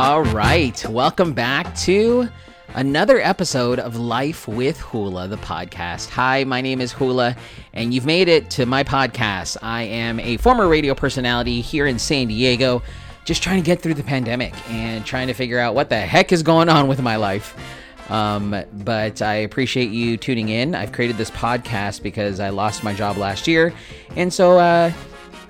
All right. Welcome back to another episode of Life with Hula, the podcast. Hi, my name is Hula, and you've made it to my podcast. I am a former radio personality here in San Diego, just trying to get through the pandemic and trying to figure out what the heck is going on with my life. Um, but I appreciate you tuning in. I've created this podcast because I lost my job last year, and so uh,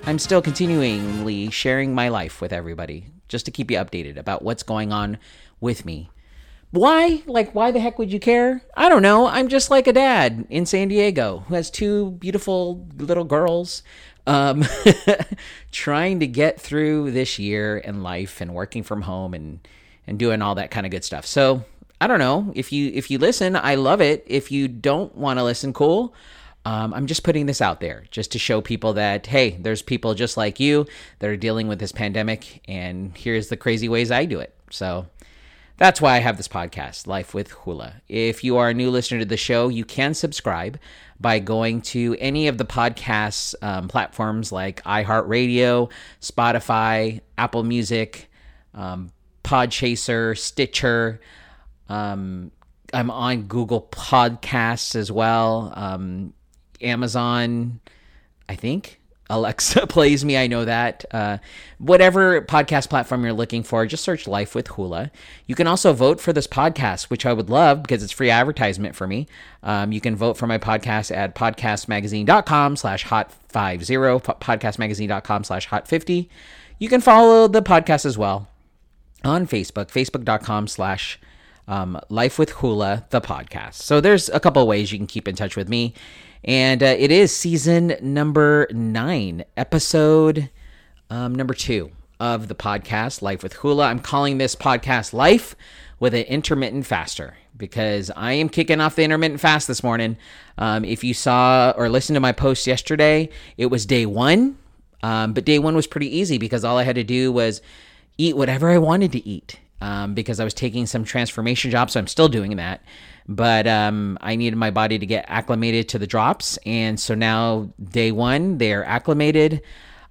I'm still continually sharing my life with everybody just to keep you updated about what's going on with me. Why? Like, why the heck would you care? I don't know. I'm just like a dad in San Diego who has two beautiful little girls, um, trying to get through this year in life and working from home and and doing all that kind of good stuff. So I don't know if you if you listen, I love it. If you don't want to listen, cool. Um, I'm just putting this out there just to show people that, hey, there's people just like you that are dealing with this pandemic, and here's the crazy ways I do it. So that's why I have this podcast, Life with Hula. If you are a new listener to the show, you can subscribe by going to any of the podcast um, platforms like iHeartRadio, Spotify, Apple Music, um, Podchaser, Stitcher. Um, I'm on Google Podcasts as well. Um, Amazon, I think. Alexa plays me. I know that. Uh, whatever podcast platform you're looking for, just search Life with Hula. You can also vote for this podcast, which I would love because it's free advertisement for me. Um, you can vote for my podcast at podcastmagazine.com slash hot 50, podcastmagazine.com slash hot 50. You can follow the podcast as well on Facebook, facebook.com slash um, Life with Hula, the podcast. So there's a couple ways you can keep in touch with me. And uh, it is season number nine, episode um, number two of the podcast, Life with Hula. I'm calling this podcast Life with an Intermittent Faster because I am kicking off the intermittent fast this morning. Um, if you saw or listened to my post yesterday, it was day one. Um, but day one was pretty easy because all I had to do was eat whatever I wanted to eat um, because I was taking some transformation jobs. So I'm still doing that but um, I needed my body to get acclimated to the drops. And so now, day one, they're acclimated.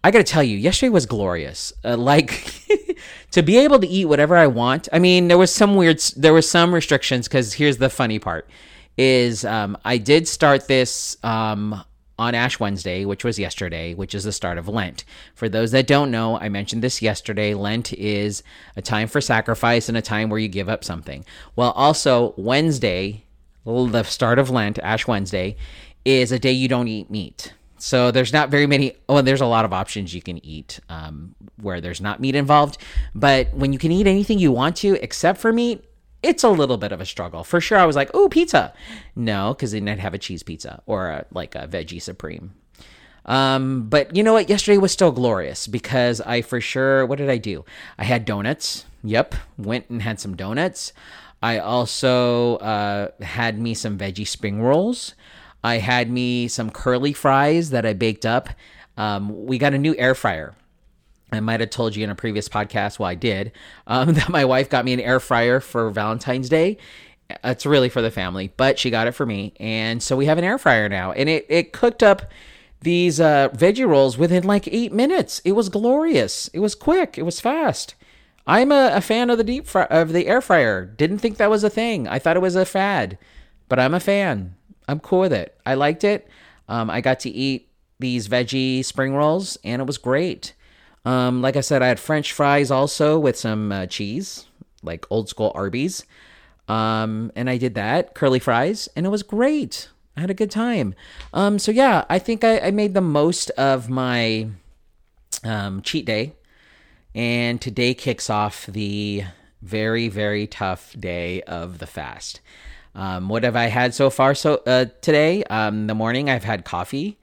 I got to tell you, yesterday was glorious. Uh, like to be able to eat whatever I want. I mean, there was some weird, there was some restrictions because here's the funny part: is um, I did start this um, on Ash Wednesday, which was yesterday, which is the start of Lent. For those that don't know, I mentioned this yesterday. Lent is a time for sacrifice and a time where you give up something. Well, also, Wednesday, the start of Lent, Ash Wednesday, is a day you don't eat meat. So there's not very many. Oh, there's a lot of options you can eat um, where there's not meat involved. But when you can eat anything you want to, except for meat, it's a little bit of a struggle. For sure, I was like, oh, pizza. No, because then I'd have a cheese pizza or a, like a veggie supreme. Um, but you know what? Yesterday was still glorious because I for sure, what did I do? I had donuts. Yep. Went and had some donuts. I also uh, had me some veggie spring rolls. I had me some curly fries that I baked up. Um, we got a new air fryer. I might have told you in a previous podcast, well, I did, um, that my wife got me an air fryer for Valentine's Day. It's really for the family, but she got it for me. And so we have an air fryer now. And it, it cooked up these uh, veggie rolls within like eight minutes. It was glorious. It was quick. It was fast. I'm a, a fan of the deep fry, of the air fryer. Didn't think that was a thing. I thought it was a fad, but I'm a fan. I'm cool with it. I liked it. Um, I got to eat these veggie spring rolls, and it was great. Um, like I said, I had French fries also with some uh, cheese, like old school Arby's. Um, and I did that, curly fries, and it was great. I had a good time. Um, so yeah, I think I, I made the most of my um, cheat day. And today kicks off the very, very tough day of the fast. Um, what have I had so far? So uh, today, um, the morning, I've had coffee,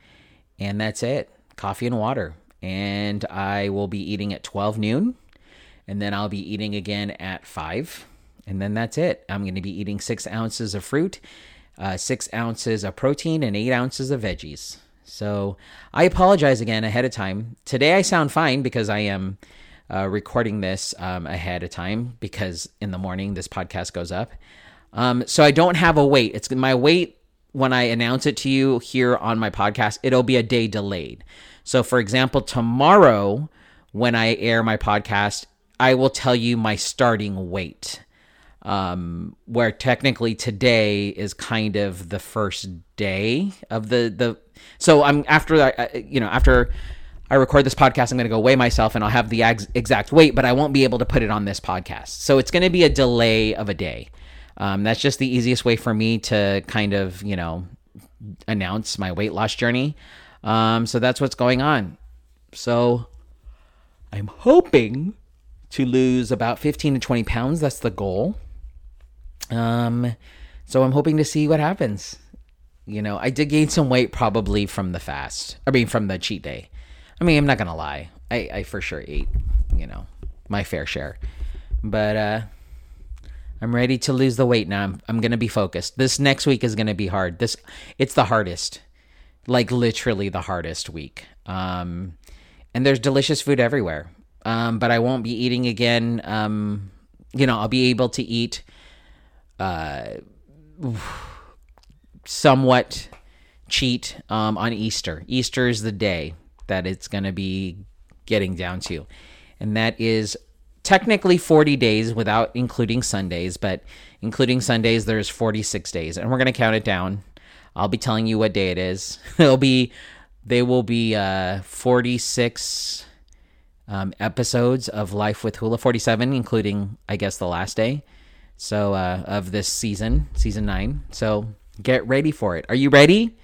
and that's it. Coffee and water and I will be eating at 12 noon, and then I'll be eating again at 5, and then that's it. I'm going to be eating six ounces of fruit, uh, six ounces of protein, and eight ounces of veggies. So I apologize again ahead of time. Today I sound fine because I am uh, recording this um, ahead of time because in the morning this podcast goes up. Um, so I don't have a weight. It's my weight when I announce it to you here on my podcast. It'll be a day delayed. So, for example, tomorrow when I air my podcast, I will tell you my starting weight. Um, where technically today is kind of the first day of the the. So I'm after I you know after I record this podcast, I'm going to go weigh myself and I'll have the ex- exact weight, but I won't be able to put it on this podcast. So it's going to be a delay of a day. Um, that's just the easiest way for me to kind of you know announce my weight loss journey. Um, so that's what's going on. So I'm hoping to lose about 15 to 20 pounds. That's the goal. Um, so I'm hoping to see what happens. You know, I did gain some weight probably from the fast. I mean, from the cheat day. I mean, I'm not gonna lie. I, I for sure ate, you know, my fair share. But uh I'm ready to lose the weight now. I'm, I'm gonna be focused. This next week is gonna be hard. This it's the hardest. Like literally the hardest week. Um and there's delicious food everywhere. Um, but I won't be eating again. Um, you know, I'll be able to eat uh, somewhat cheat um, on Easter. Easter is the day that it's going to be getting down to. And that is technically 40 days without including Sundays, but including Sundays, there's 46 days. And we're going to count it down. I'll be telling you what day it is. It'll be, they will be uh, 46 um, episodes of Life with Hula, 47, including, I guess, the last day. So, uh, of this season, season nine. So, get ready for it. Are you ready?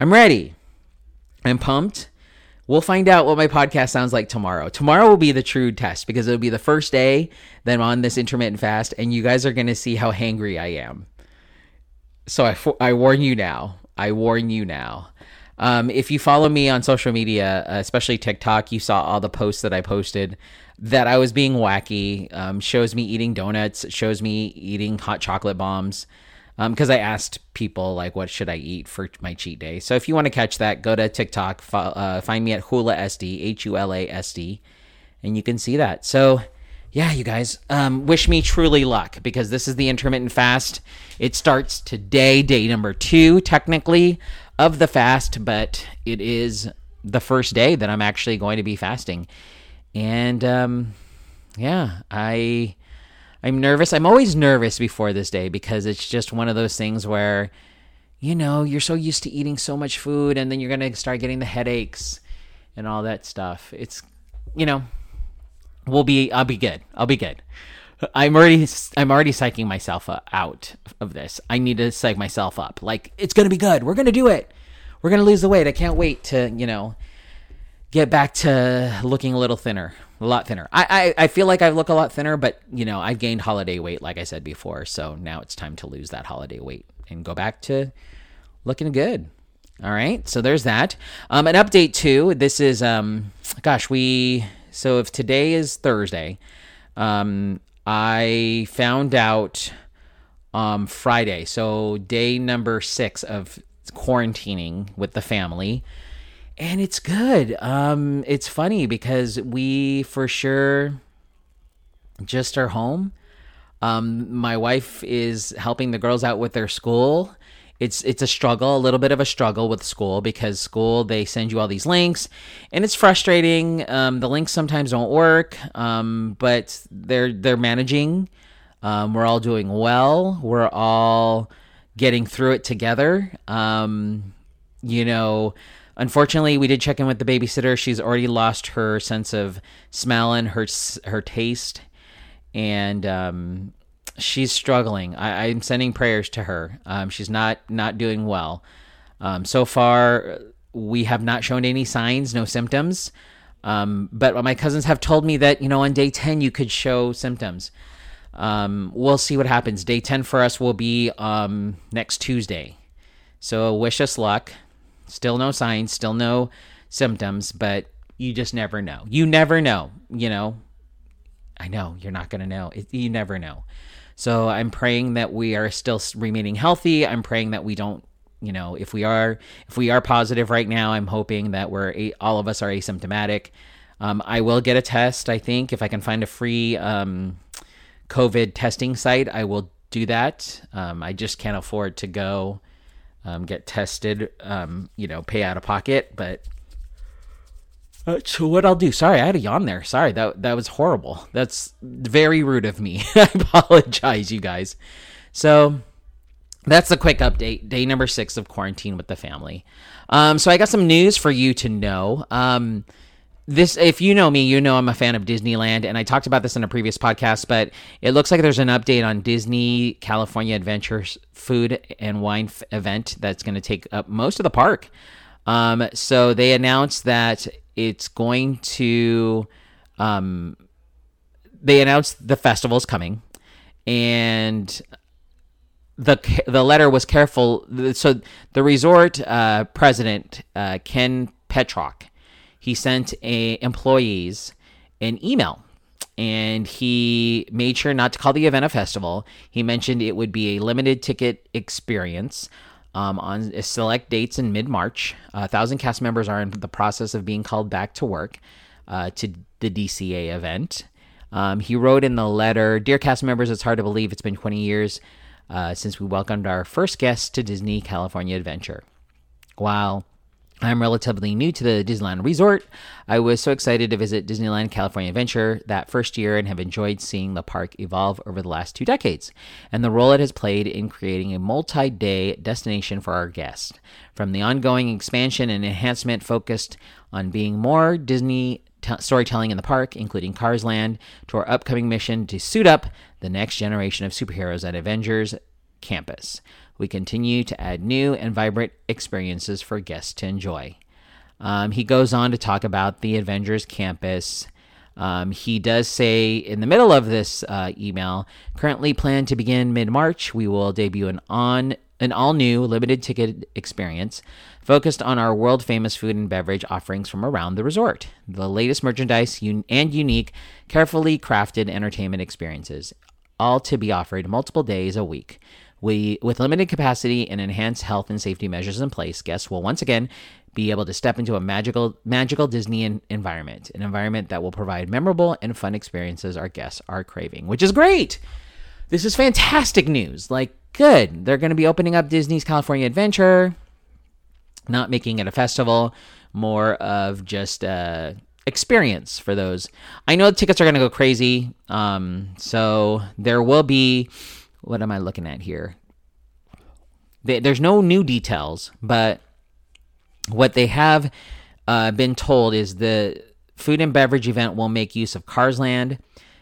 I'm ready. I'm pumped. We'll find out what my podcast sounds like tomorrow. Tomorrow will be the true test because it'll be the first day that I'm on this intermittent fast, and you guys are going to see how hangry I am. So I, I warn you now. I warn you now. Um, if you follow me on social media, uh, especially TikTok, you saw all the posts that I posted that I was being wacky. Um, shows me eating donuts, shows me eating hot chocolate bombs. Because um, I asked people like, what should I eat for my cheat day? So if you want to catch that, go to TikTok, fo- uh, find me at Hula SD, H U L A S D, and you can see that. So yeah, you guys, um, wish me truly luck because this is the intermittent fast. It starts today, day number two, technically of the fast, but it is the first day that I'm actually going to be fasting. And um, yeah, I I'm nervous. I'm always nervous before this day because it's just one of those things where you know, you're so used to eating so much food and then you're going to start getting the headaches and all that stuff. It's you know, we'll be I'll be good. I'll be good. I'm already I'm already psyching myself out of this. I need to psych myself up. Like it's gonna be good. We're gonna do it. We're gonna lose the weight. I can't wait to you know get back to looking a little thinner, a lot thinner. I I, I feel like I look a lot thinner, but you know I've gained holiday weight like I said before. So now it's time to lose that holiday weight and go back to looking good. All right, so there's that. Um, an update too. This is um, gosh, we so if today is Thursday, um, I found out um, Friday, so day number six of quarantining with the family. And it's good. Um, it's funny because we for sure just are home. Um, my wife is helping the girls out with their school it's it's a struggle, a little bit of a struggle with school because school they send you all these links, and it's frustrating. Um, the links sometimes don't work, um, but they're they're managing. Um, we're all doing well. We're all getting through it together. Um, you know, unfortunately, we did check in with the babysitter. She's already lost her sense of smell and her her taste, and um, she's struggling. I, am sending prayers to her. Um, she's not not doing well. Um, so far, we have not shown any signs, no symptoms. Um, but my cousins have told me that you know on day ten you could show symptoms. Um, we'll see what happens. Day ten for us will be um, next Tuesday. So wish us luck. Still no signs, still no symptoms, but you just never know. You never know. You know. I know you're not going to know. It, you never know. So I'm praying that we are still remaining healthy. I'm praying that we don't, you know, if we are if we are positive right now, I'm hoping that we're all of us are asymptomatic. Um, I will get a test. I think if I can find a free um, COVID testing site, I will do that. Um, I just can't afford to go um, get tested. Um, you know, pay out of pocket, but Uh, so what I'll do? Sorry, I had a yawn there. Sorry, that that was horrible. That's very rude of me. I apologize, you guys. So that's the quick update. Day number six of quarantine with the family. Um, so I got some news for you to know. Um, this if you know me you know i'm a fan of disneyland and i talked about this in a previous podcast but it looks like there's an update on disney california adventures food and wine f- event that's going to take up most of the park um, so they announced that it's going to um, they announced the festival's coming and the the letter was careful so the resort uh, president uh, ken Potrock he sent a employees an email and he made sure not to call the event a festival. He mentioned it would be a limited ticket experience um, on select dates in mid March. A thousand cast members are in the process of being called back to work uh, to the DCA event. Um, he wrote in the letter Dear cast members, it's hard to believe it's been 20 years uh, since we welcomed our first guests to Disney California Adventure. While I'm relatively new to the Disneyland Resort. I was so excited to visit Disneyland California Adventure that first year and have enjoyed seeing the park evolve over the last two decades and the role it has played in creating a multi day destination for our guests. From the ongoing expansion and enhancement focused on being more Disney t- storytelling in the park, including Cars Land, to our upcoming mission to suit up the next generation of superheroes at Avengers Campus we continue to add new and vibrant experiences for guests to enjoy. Um, he goes on to talk about the Avengers campus. Um, he does say in the middle of this uh, email, currently planned to begin mid March. We will debut an on an all new limited ticket experience focused on our world famous food and beverage offerings from around the resort. The latest merchandise un- and unique, carefully crafted entertainment experiences, all to be offered multiple days a week. We, with limited capacity and enhanced health and safety measures in place, guests will once again be able to step into a magical, magical Disney environment, an environment that will provide memorable and fun experiences our guests are craving, which is great. This is fantastic news. Like, good. They're going to be opening up Disney's California Adventure, not making it a festival, more of just a experience for those. I know the tickets are going to go crazy. Um, so there will be what am I looking at here? there's no new details, but what they have uh, been told is the food and beverage event will make use of Cars Land,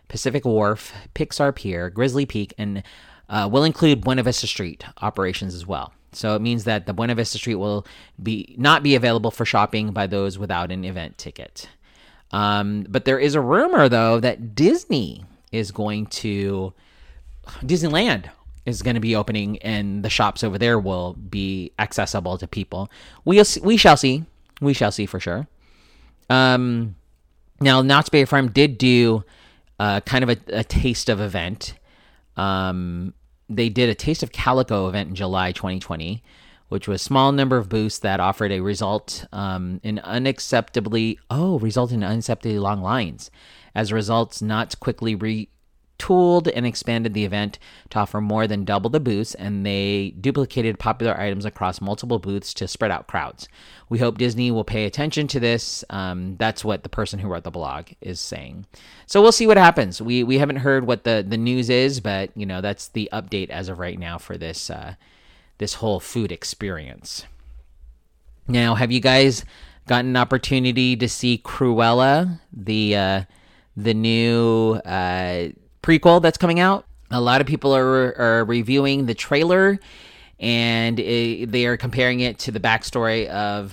Pacific Wharf, Pixar Pier, Grizzly Peak, and uh, will include Buena Vista Street operations as well. So it means that the Buena Vista Street will be not be available for shopping by those without an event ticket. Um, but there is a rumor though that Disney is going to Disneyland is going to be opening, and the shops over there will be accessible to people. We'll see, we shall see. We shall see for sure. Um, now Knott's Berry Farm did do uh, kind of a, a taste of event. Um, they did a taste of calico event in July 2020, which was small number of booths that offered a result um, in unacceptably oh result in unacceptably long lines. As a result, Knott's quickly re tooled and expanded the event to offer more than double the booths, and they duplicated popular items across multiple booths to spread out crowds. We hope Disney will pay attention to this. Um, that's what the person who wrote the blog is saying. So we'll see what happens. We we haven't heard what the the news is, but you know that's the update as of right now for this uh, this whole food experience. Now, have you guys gotten an opportunity to see Cruella, the uh, the new uh, prequel that's coming out. A lot of people are, are reviewing the trailer and it, they are comparing it to the backstory of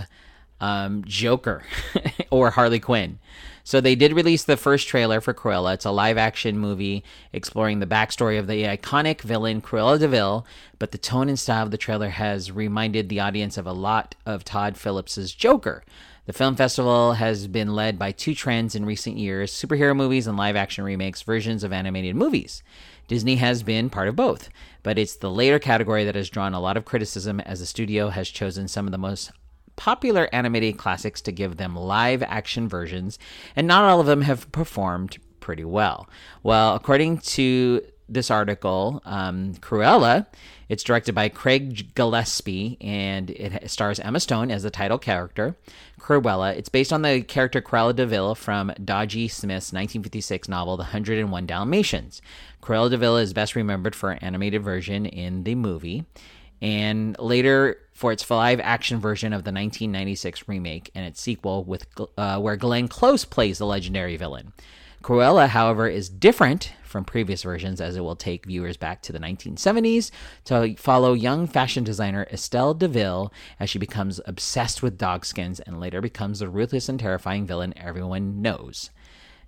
um, Joker or Harley Quinn. So they did release the first trailer for Cruella. It's a live action movie exploring the backstory of the iconic villain Cruella de Vil, but the tone and style of the trailer has reminded the audience of a lot of Todd Phillips's Joker. The film festival has been led by two trends in recent years superhero movies and live action remakes versions of animated movies. Disney has been part of both, but it's the later category that has drawn a lot of criticism as the studio has chosen some of the most popular animated classics to give them live action versions, and not all of them have performed pretty well. Well, according to this article, um, Cruella. It's directed by Craig Gillespie and it stars Emma Stone as the title character, Cruella. It's based on the character Cruella de Vil from Dodie Smith's 1956 novel, The 101 Dalmatians. Cruella de Vil is best remembered for an animated version in the movie and later for its live action version of the 1996 remake and its sequel with uh, where Glenn Close plays the legendary villain. Cruella, however, is different from previous versions as it will take viewers back to the 1970s to follow young fashion designer Estella de Vil as she becomes obsessed with dogskins and later becomes the ruthless and terrifying villain everyone knows.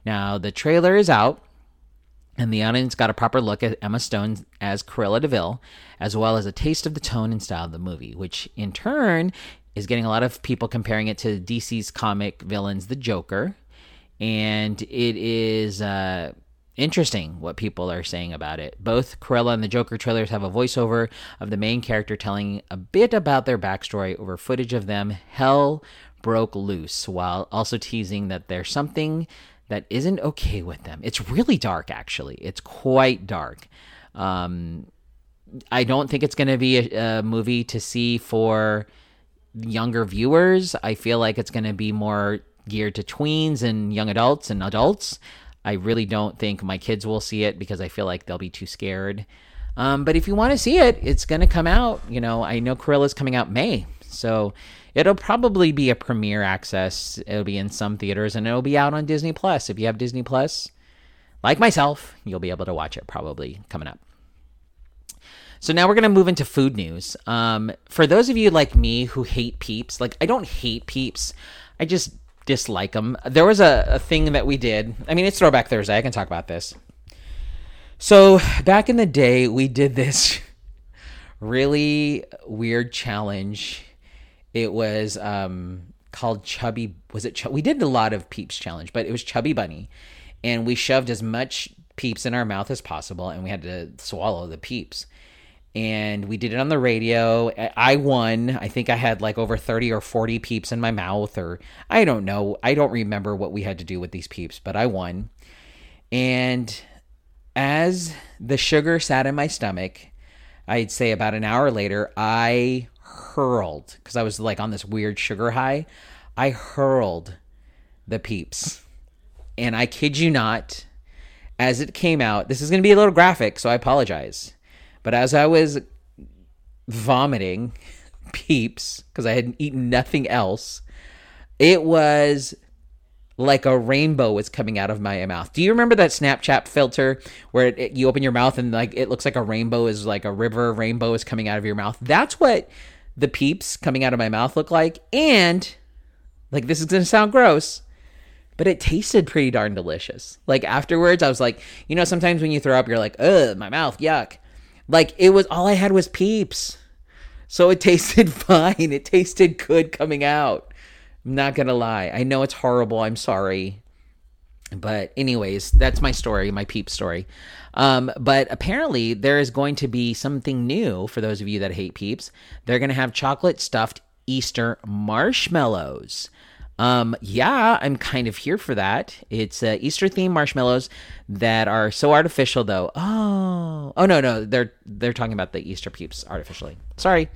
Now, the trailer is out, and the audience got a proper look at Emma Stone as Cruella de Vil, as well as a taste of the tone and style of the movie, which in turn is getting a lot of people comparing it to DC's comic villains, the Joker. And it is uh, interesting what people are saying about it. Both Cruella and the Joker trailers have a voiceover of the main character telling a bit about their backstory over footage of them hell broke loose, while also teasing that there's something that isn't okay with them. It's really dark, actually. It's quite dark. Um, I don't think it's going to be a, a, movie to see for younger viewers. I feel like it's going to be more geared to tweens and young adults and adults. I really don't think my kids will see it because I feel like they'll be too scared. Um, but if you want to see it, it's going to come out. You know, I know Cruella's coming out May. So It'll probably be a premiere access. It'll be in some theaters and it'll be out on Disney Plus. If you have Disney Plus, like myself, you'll be able to watch it probably coming up. So now we're going to move into food news. Um, for those of you like me who hate peeps, like I don't hate peeps, I just dislike them. There was a, a thing that we did. I mean, it's Throwback Thursday. I can talk about this. So back in the day, we did this really weird challenge it was um, called Chubby. Was it? Ch- we did a lot of Peeps challenge, but it was Chubby Bunny, and we shoved as much Peeps in our mouth as possible, and we had to swallow the Peeps. And we did it on the radio. I won. I think I had like over 30 or 40 peeps in my mouth, or I don't know. I don't remember what we had to do with these peeps, but I won. And as the sugar sat in my stomach, I'd say about an hour later, I hurled because I was like on this weird sugar high. I hurled the peeps. And I kid you not, as it came out, this is going to be a little graphic, so I apologize. But as I was vomiting peeps because I had eaten nothing else, it was like a rainbow was coming out of my mouth. Do you remember that Snapchat filter where it, it, you open your mouth and like it looks like a rainbow is like a river rainbow is coming out of your mouth? That's what the peeps coming out of my mouth look like. And, like, this is going to sound gross, but it tasted pretty darn delicious. Like, afterwards, I was like, you know, sometimes when you throw up, you're like, ugh, my mouth, yuck. Like, it was all I had was peeps. So it tasted fine. It tasted good coming out. I'm not going to lie. I know it's horrible. I'm sorry. But, anyways, that's my story, my peep story. Um, but apparently, there is going to be something new for those of you that hate peeps. They're going to have chocolate stuffed Easter marshmallows. Um, yeah, I'm kind of here for that. It's uh, Easter themed marshmallows that are so artificial, though. Oh, oh no, no, they're they're talking about the Easter peeps artificially. Sorry.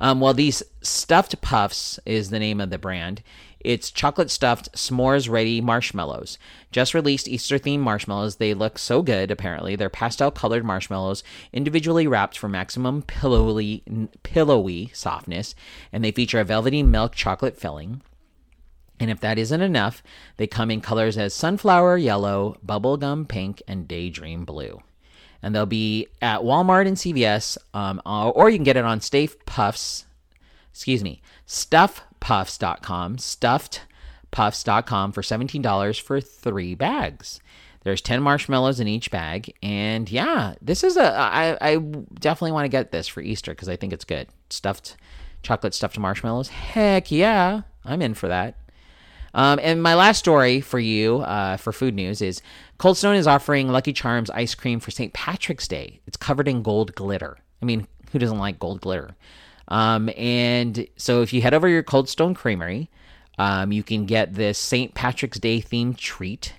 Um, well, these stuffed puffs is the name of the brand. It's chocolate stuffed s'mores ready marshmallows. Just released Easter themed marshmallows. They look so good, apparently. They're pastel colored marshmallows, individually wrapped for maximum pillowy, pillowy softness, and they feature a velvety milk chocolate filling. And if that isn't enough, they come in colors as sunflower yellow, bubblegum pink, and daydream blue. And they'll be at Walmart and CVS, um, or you can get it on Stay Puffs. Excuse me, Stuff stuffpuffs.com, stuffedpuffs.com for $17 for three bags. There's 10 marshmallows in each bag. And yeah, this is a, I, I definitely want to get this for Easter because I think it's good. Stuffed, chocolate stuffed marshmallows. Heck yeah, I'm in for that. Um, and my last story for you uh, for food news is Cold Stone is offering Lucky Charms ice cream for St. Patrick's Day. It's covered in gold glitter. I mean, who doesn't like gold glitter? Um, and so if you head over to your Cold Stone Creamery, um, you can get this St. Patrick's Day themed treat.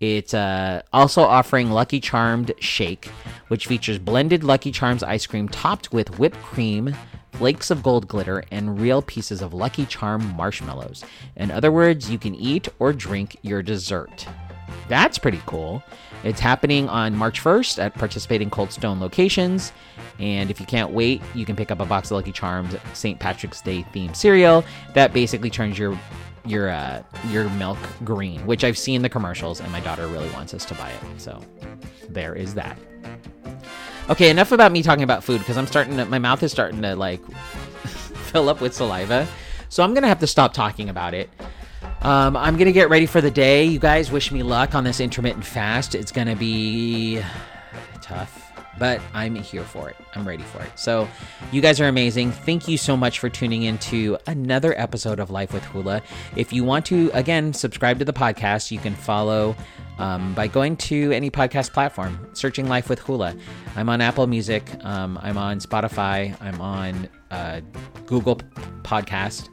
It's uh, also offering Lucky Charmed Shake, which features blended Lucky Charms ice cream topped with whipped cream, flakes of gold glitter, and real pieces of Lucky Charm marshmallows. In other words, you can eat or drink your dessert. That's pretty cool. It's happening on March 1st at participating Cold Stone locations. And if you can't wait, you can pick up a box of Lucky Charms St. Patrick's Day themed cereal that basically turns your your uh, your milk green, which I've seen the commercials, and my daughter really wants us to buy it. So there is that. Okay, enough about me talking about food because I'm starting to my mouth is starting to like fill up with saliva. So I'm gonna have to stop talking about it. Um, I'm gonna get ready for the day. You guys wish me luck on this intermittent fast. It's gonna be tough but I'm here for it. I'm ready for it. So, you guys are amazing. Thank you so much for tuning in to another episode of Life with Hula. If you want to, again, subscribe to the podcast, you can follow um, by going to any podcast platform, searching Life with Hula. I'm on Apple Music, um, I'm on Spotify, I'm on uh, Google Podcast,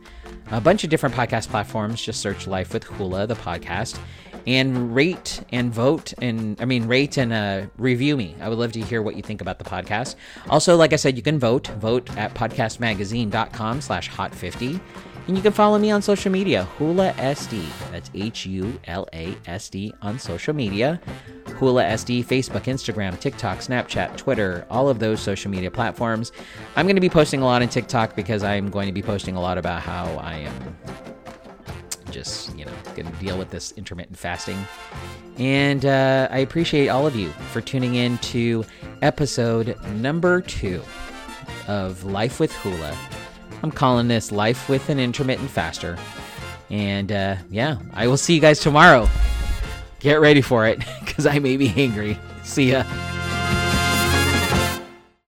a bunch of different podcast platforms. Just search Life with Hula, the podcast and rate and vote and I mean rate and uh, review me. I would love to hear what you think about the podcast. Also, like I said, you can vote. Vote at podcastmagazine.com slash hot50. And you can follow me on social media, Hula SD. That's H U L A S D on social media. Hula SD, Facebook, Instagram, TikTok, Snapchat, Twitter, all of those social media platforms. I'm going to be posting a lot on TikTok because I'm going to be posting a lot about how I am just you know gonna deal with this intermittent fasting and uh, i appreciate all of you for tuning in to episode number two of life with hula i'm calling this life with an intermittent faster. And uh, yeah i will see you guys tomorrow. Get ready for it because i may be angry. See ya